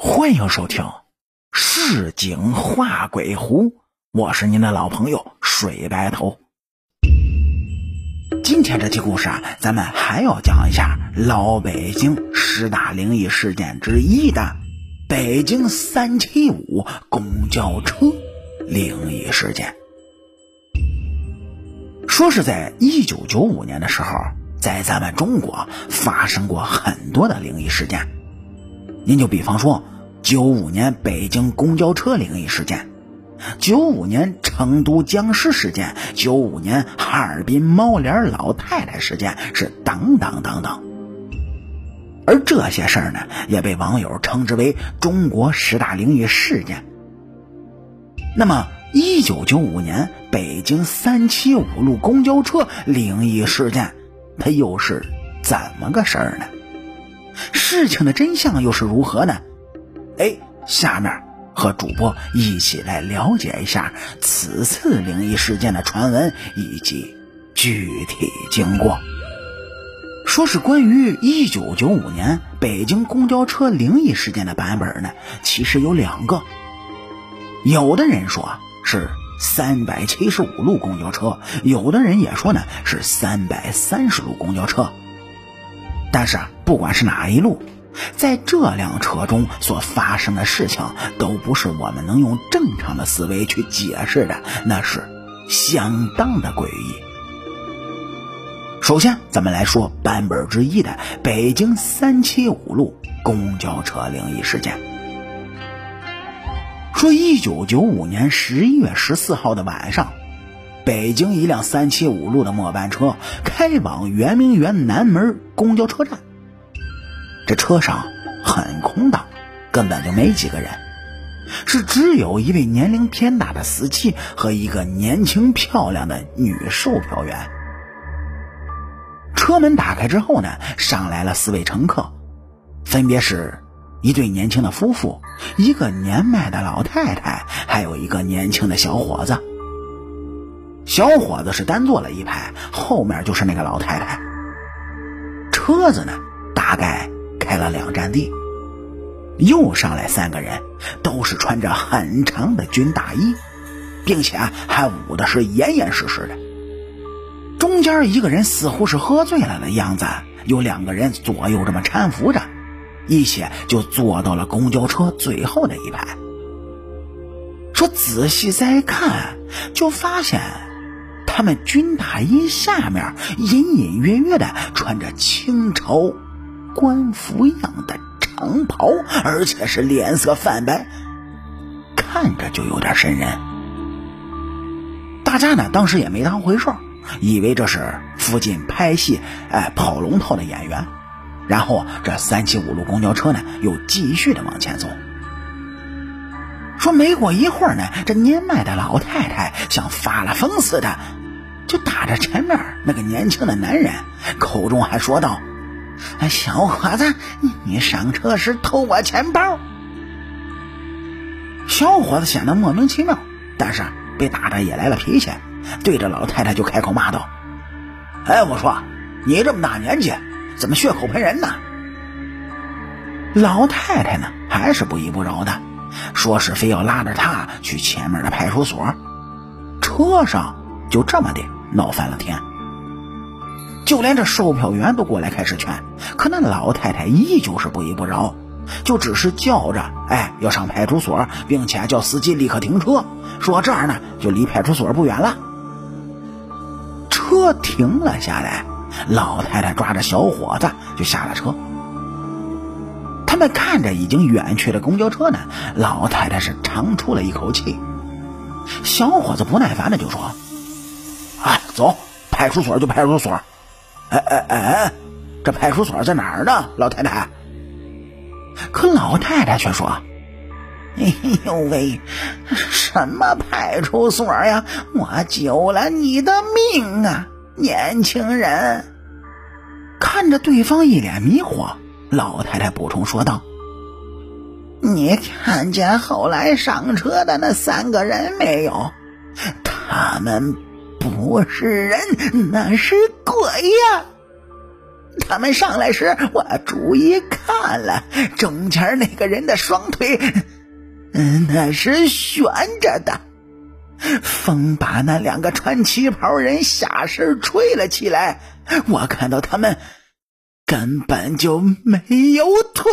欢迎收听《市井画鬼狐》，我是您的老朋友水白头。今天这期故事啊，咱们还要讲一下老北京十大灵异事件之一的北京三七五公交车灵异事件。说是在一九九五年的时候，在咱们中国发生过很多的灵异事件。您就比方说，九五年北京公交车灵异事件，九五年成都僵尸事件，九五年哈尔滨猫脸老太太事件，是等等等等。而这些事儿呢，也被网友称之为中国十大灵异事件。那么，一九九五年北京三七五路公交车灵异事件，它又是怎么个事儿呢？事情的真相又是如何呢？哎，下面和主播一起来了解一下此次灵异事件的传闻以及具体经过。说是关于一九九五年北京公交车灵异事件的版本呢，其实有两个。有的人说是三百七十五路公交车，有的人也说呢是三百三十路公交车。但是，不管是哪一路，在这辆车中所发生的事情，都不是我们能用正常的思维去解释的，那是相当的诡异。首先，咱们来说版本之一的北京三七五路公交车灵异事件。说，一九九五年十一月十四号的晚上。北京一辆三七五路的末班车开往圆明园南门公交车站，这车上很空荡，根本就没几个人，是只有一位年龄偏大的司机和一个年轻漂亮的女售票员。车门打开之后呢，上来了四位乘客，分别是一对年轻的夫妇、一个年迈的老太太，还有一个年轻的小伙子。小伙子是单坐了一排，后面就是那个老太太。车子呢，大概开了两站地。又上来三个人，都是穿着很长的军大衣，并且还捂的是严严实实的。中间一个人似乎是喝醉了的样子，有两个人左右这么搀扶着，一起就坐到了公交车最后的一排。说仔细再看，就发现。他们军大衣下面隐隐约约的穿着清朝官服样的长袍，而且是脸色泛白，看着就有点瘆人。大家呢当时也没当回事以为这是附近拍戏哎跑龙套的演员。然后这三七五路公交车呢又继续的往前走。说没过一会儿呢，这年迈的老太太像发了疯似的。就打着前面那个年轻的男人，口中还说道：“小伙子，你上车时偷我钱包。”小伙子显得莫名其妙，但是被打的也来了脾气，对着老太太就开口骂道：“哎，我说你这么大年纪，怎么血口喷人呢？”老太太呢，还是不依不饶的，说是非要拉着他去前面的派出所。车上就这么的。闹翻了天，就连这售票员都过来开始劝，可那老太太依旧是不依不饶，就只是叫着：“哎，要上派出所，并且叫司机立刻停车，说这儿呢就离派出所不远了。”车停了下来，老太太抓着小伙子就下了车。他们看着已经远去的公交车呢，老太太是长出了一口气。小伙子不耐烦的就说。走，派出所就派出所。哎哎哎，这派出所在哪儿呢，老太太？可老太太却说：“哎呦喂，什么派出所呀？我救了你的命啊，年轻人！”看着对方一脸迷惑，老太太补充说道：“你看见后来上车的那三个人没有？他们……”不是人，那是鬼呀！他们上来时，我注意看了，中间那个人的双腿，那是悬着的。风把那两个穿旗袍人下身吹了起来，我看到他们根本就没有腿。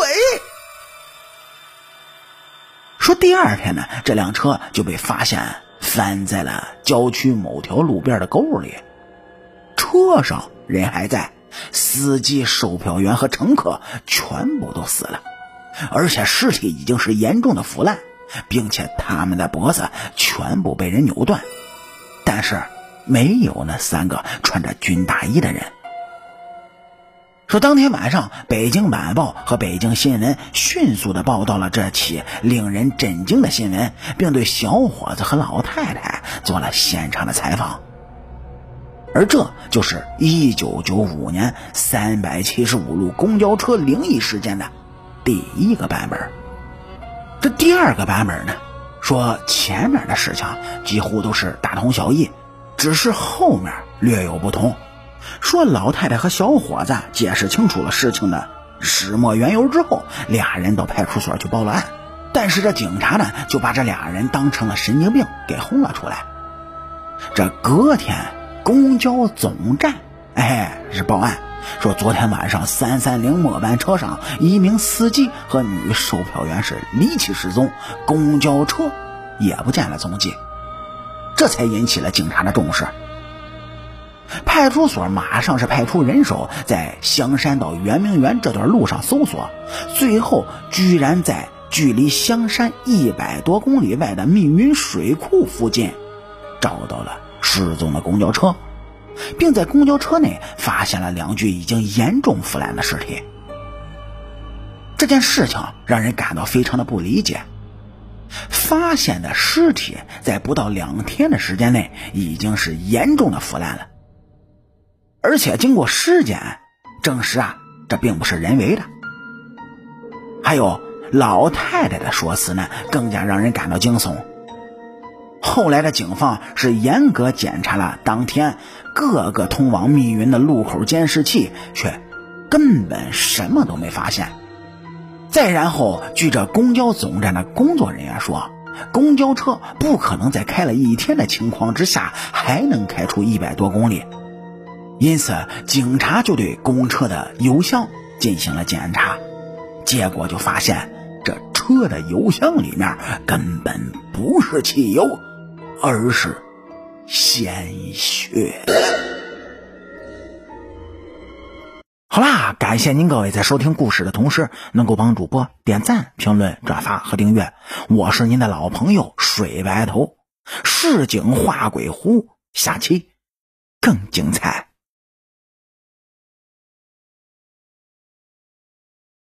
说第二天呢，这辆车就被发现翻在了郊区某条路边的沟里，车上人还在。司机、售票员和乘客全部都死了，而且尸体已经是严重的腐烂，并且他们的脖子全部被人扭断，但是没有那三个穿着军大衣的人。说当天晚上，《北京晚报》和《北京新闻》迅速的报道了这起令人震惊的新闻，并对小伙子和老太太做了现场的采访。而这就是一九九五年三百七十五路公交车灵异事件的第一个版本。这第二个版本呢，说前面的事情几乎都是大同小异，只是后面略有不同。说老太太和小伙子解释清楚了事情的始末缘由之后，俩人到派出所去报了案。但是这警察呢，就把这俩人当成了神经病给轰了出来。这隔天。公交总站，哎，是报案说昨天晚上三三零末班车上一名司机和女售票员是离奇失踪，公交车也不见了踪迹，这才引起了警察的重视。派出所马上是派出人手在香山到圆明园这段路上搜索，最后居然在距离香山一百多公里外的密云水库附近找到了。失踪的公交车，并在公交车内发现了两具已经严重腐烂的尸体。这件事情让人感到非常的不理解。发现的尸体在不到两天的时间内已经是严重的腐烂了，而且经过尸检证实啊，这并不是人为的。还有老太太的说辞呢，更加让人感到惊悚。后来的警方是严格检查了当天各个通往密云的路口监视器，却根本什么都没发现。再然后，据这公交总站的工作人员说，公交车不可能在开了一天的情况之下还能开出一百多公里，因此警察就对公车的油箱进行了检查，结果就发现这车的油箱里面根本不是汽油。而是鲜血。好啦，感谢您各位在收听故事的同时，能够帮主播点赞、评论、转发和订阅。我是您的老朋友水白头，市井画鬼狐，下期更精彩。